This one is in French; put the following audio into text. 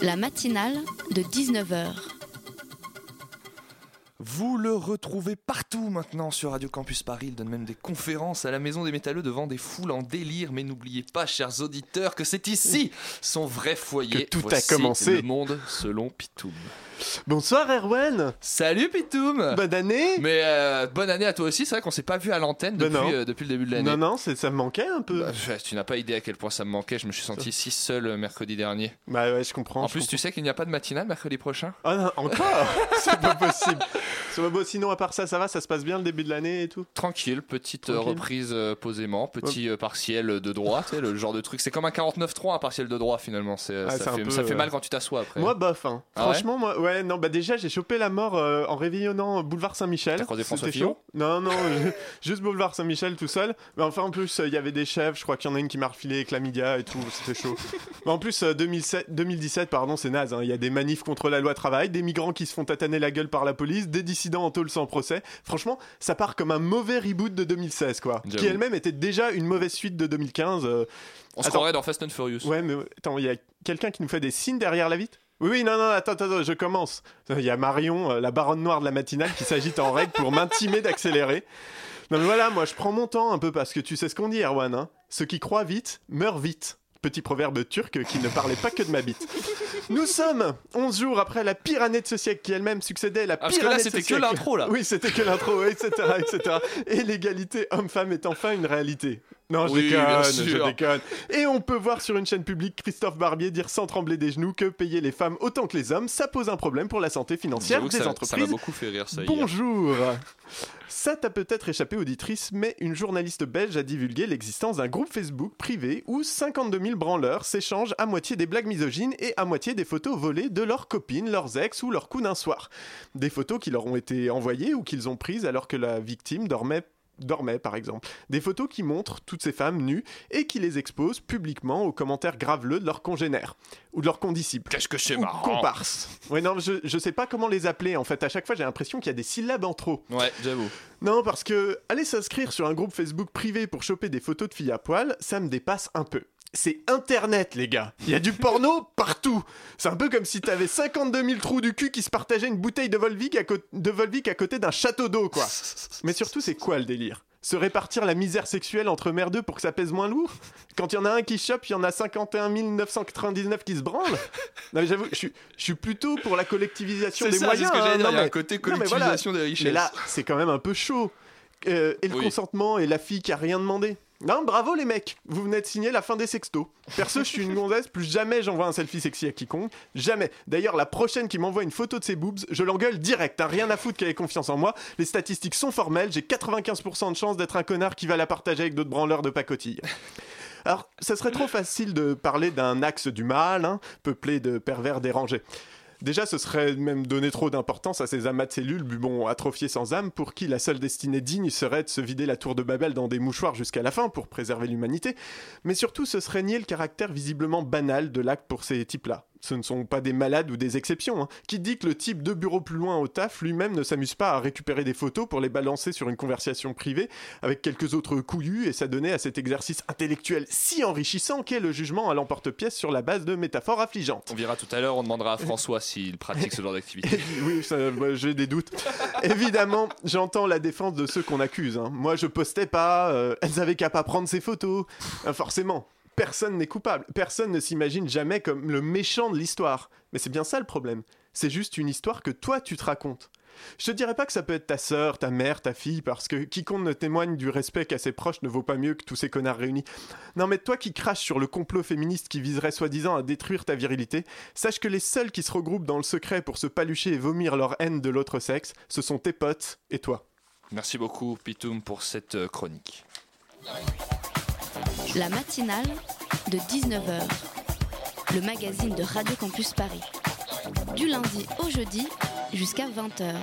La matinale de 19h. Vous le retrouvez partout maintenant sur Radio Campus Paris. Il donne même des conférences à la Maison des Métalleux devant des foules en délire. Mais n'oubliez pas, chers auditeurs, que c'est ici son vrai foyer. Que tout a commencé. Le monde selon Pitoum. Bonsoir Erwan Salut Pitoum Bonne année Mais euh, bonne année à toi aussi. C'est vrai qu'on s'est pas vu à l'antenne Ben depuis, euh, depuis le début de l'année. Non, non, ça me manquait un peu. Bah, tu n'as pas idée à quel point ça me manquait. Je me suis senti si seul euh, mercredi dernier. Bah ouais, je comprends. en je plus, comprends. tu sais qu'il n'y a pas de matinale mercredi prochain? Ah non, encore? C'est pas possible. Beau. Sinon, à part ça, ça va Ça se passe bien le début de l'année et tout Tranquille, petite euh, Tranquille. reprise euh, posément, petit euh, partiel de droit, tu sais, le genre de truc. C'est comme un 49-3, un partiel de droit finalement. C'est, Ah, ça, fait, peu, ça fait mal quand tu t'assois après. Moi, bof. Hein. Ah ouais Franchement, moi, ouais, non, bah déjà, j'ai chopé la mort euh, en réveillonnant boulevard Saint-Michel. T'as croisé François Fillon. Non, non, juste boulevard Saint-Michel tout seul. Mais enfin, en plus, il y avait des chefs. Je crois qu'il y en a une qui m'a refilé chlamydia et tout. C'était chaud. Mais en plus, euh, 2007, 2017, pardon, c'est naze. hein. Il y a des manifs contre la loi travail, des migrants qui se font tataner la gueule par la police, des dissidents en tôle sans procès. Franchement, ça part comme un mauvais reboot de 2016, quoi. Qui elle-même était déjà une mauvaise suite de 2015. euh, On se Attends. croirait dans Fast and Furious. Ouais, mais attends, il y a quelqu'un qui nous fait des signes derrière la vitre? Oui, oui, non, non, attends, attends, attends, je commence. Il y a Marion, euh, la baronne noire de la matinale, qui s'agite en règle pour m'intimer d'accélérer. Non, mais voilà, moi, je prends mon temps un peu parce que tu sais ce qu'on dit, Erwan. Hein Ceux qui croient vite meurent vite. Petit proverbe turc qui ne parlait pas que de ma bite. Nous sommes 11 jours après la pire année de ce siècle qui elle-même succédait à la Ah, parce pire que là, année de ce c'était que siècle. l'intro là. Oui, c'était que l'intro, etc., etc. Et l'égalité homme-femme est enfin une réalité. Non, je Oui, déconne, je déconne. Et on peut voir sur une chaîne publique Christophe Barbier dire sans trembler des genoux que payer les femmes autant que les hommes, ça pose un problème pour la santé financière des ça, ça m'a entreprises. beaucoup fait rire ça hier. Ça t'a peut-être échappé auditrice, mais une journaliste belge a divulgué l'existence d'un groupe Facebook privé où 52 000 branleurs s'échangent à moitié des blagues misogynes et à moitié des photos volées de leurs copines, leurs ex ou leurs coups d'un soir. Des photos qui leur ont été envoyées ou qu'ils ont prises alors que la victime dormait dormait par exemple. Des photos qui montrent toutes ces femmes nues et qui les exposent publiquement aux commentaires graveleux de leurs congénères ou de leurs condisciples. Qu'est-ce que c'est marrant comparses. Ouais, non, je, je sais pas comment les appeler en fait. À chaque fois, j'ai l'impression qu'il y a des syllabes en trop. Ouais, j'avoue. Non, parce que aller s'inscrire sur un groupe Facebook privé pour choper des photos de filles à poil, ça me dépasse un peu. C'est Internet, les gars. Il y a du porno partout. C'est un peu comme si t'avais 52 000 trous du cul qui se partageaient une bouteille de Volvic à, co- de Volvic à côté d'un château d'eau, quoi. Mais surtout, c'est quoi le délire? Se répartir la misère sexuelle entre merdeux pour que ça pèse moins lourd? Quand il y en a un qui chope, il y en a 51 999 qui se branlent Non mais j'avoue, je suis- plutôt pour la collectivisation C'est des ça, c'est moyens. ce que j'allais hein. dire. Non, Il y a un mais- côté non, mais voilà. collectivisation des richesses. mais là, c'est quand même un peu chaud. Euh, et le Oui. consentement et la fille qui a rien demandé. Non, bravo les mecs, vous venez de signer la fin des sextos. Perso, je suis une gonzesse, plus jamais j'envoie un selfie sexy à quiconque. Jamais. D'ailleurs, la prochaine qui m'envoie une photo de ses boobs, je l'engueule direct. T'as rien à foutre qu'elle ait confiance en moi. Les statistiques sont formelles, j'ai 95% de chance d'être un connard qui va la partager avec d'autres branleurs de pacotille. Alors, ça serait trop facile de parler d'un axe du mal, hein, peuplé de pervers dérangés. Déjà, ce serait même donner trop d'importance à ces amas de cellules bubons atrophiés sans âme pour qui la seule destinée digne serait de se vider la tour de Babel dans des mouchoirs jusqu'à la fin pour préserver l'humanité. Mais surtout, ce serait nier le caractère visiblement banal de l'acte pour ces types-là. Ce ne sont pas des malades ou des exceptions. hein. Qui dit que le type deux bureaux plus loin au taf lui-même ne s'amuse pas à récupérer des photos pour les balancer sur une conversation privée avec quelques autres couillus et s'adonner à cet exercice intellectuel si enrichissant qu'est le jugement à l'emporte-pièce sur la base de métaphores affligeantes. On verra tout à l'heure, on demandera à François s'il pratique ce genre d'activité. oui, j'ai des doutes. Évidemment, j'entends la défense de ceux qu'on accuse. hein. Moi, je postais pas, euh, elles avaient qu'à pas prendre ces photos. Euh, forcément, personne n'est coupable. Personne ne s'imagine jamais comme le méchant de l'histoire. Mais c'est bien ça le problème. C'est juste une histoire que toi, tu te racontes. Je te dirais pas que ça peut être ta sœur, ta mère, ta fille, parce que quiconque ne témoigne du respect qu'à ses proches ne vaut pas mieux que tous ces connards réunis. Non mais toi qui craches sur le complot féministe qui viserait soi-disant à détruire ta virilité, sache que les seuls qui se regroupent dans le secret pour se palucher et vomir leur haine de l'autre sexe, ce sont tes potes et toi. Merci beaucoup, Pitoum, pour cette euh, chronique. La matinale de 19h. Le magazine de Radio Campus Paris. Du lundi au jeudi jusqu'à 20h.